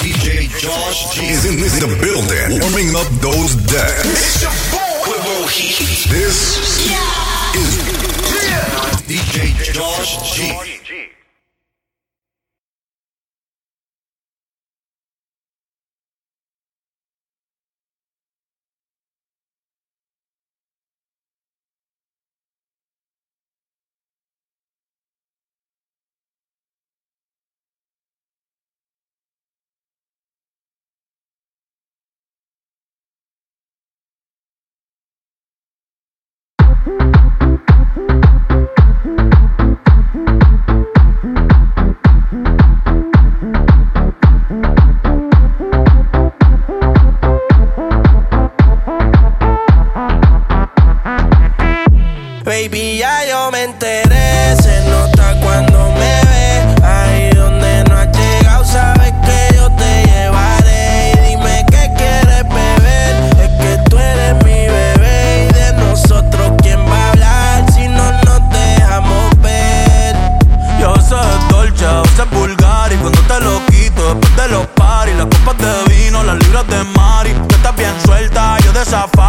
DJ Josh G is in the building, warming up those decks. This yeah. is yeah. DJ Josh G. después de los paris, las copas de vino, las libras de Mari. Tú estás bien suelta, yo de safari.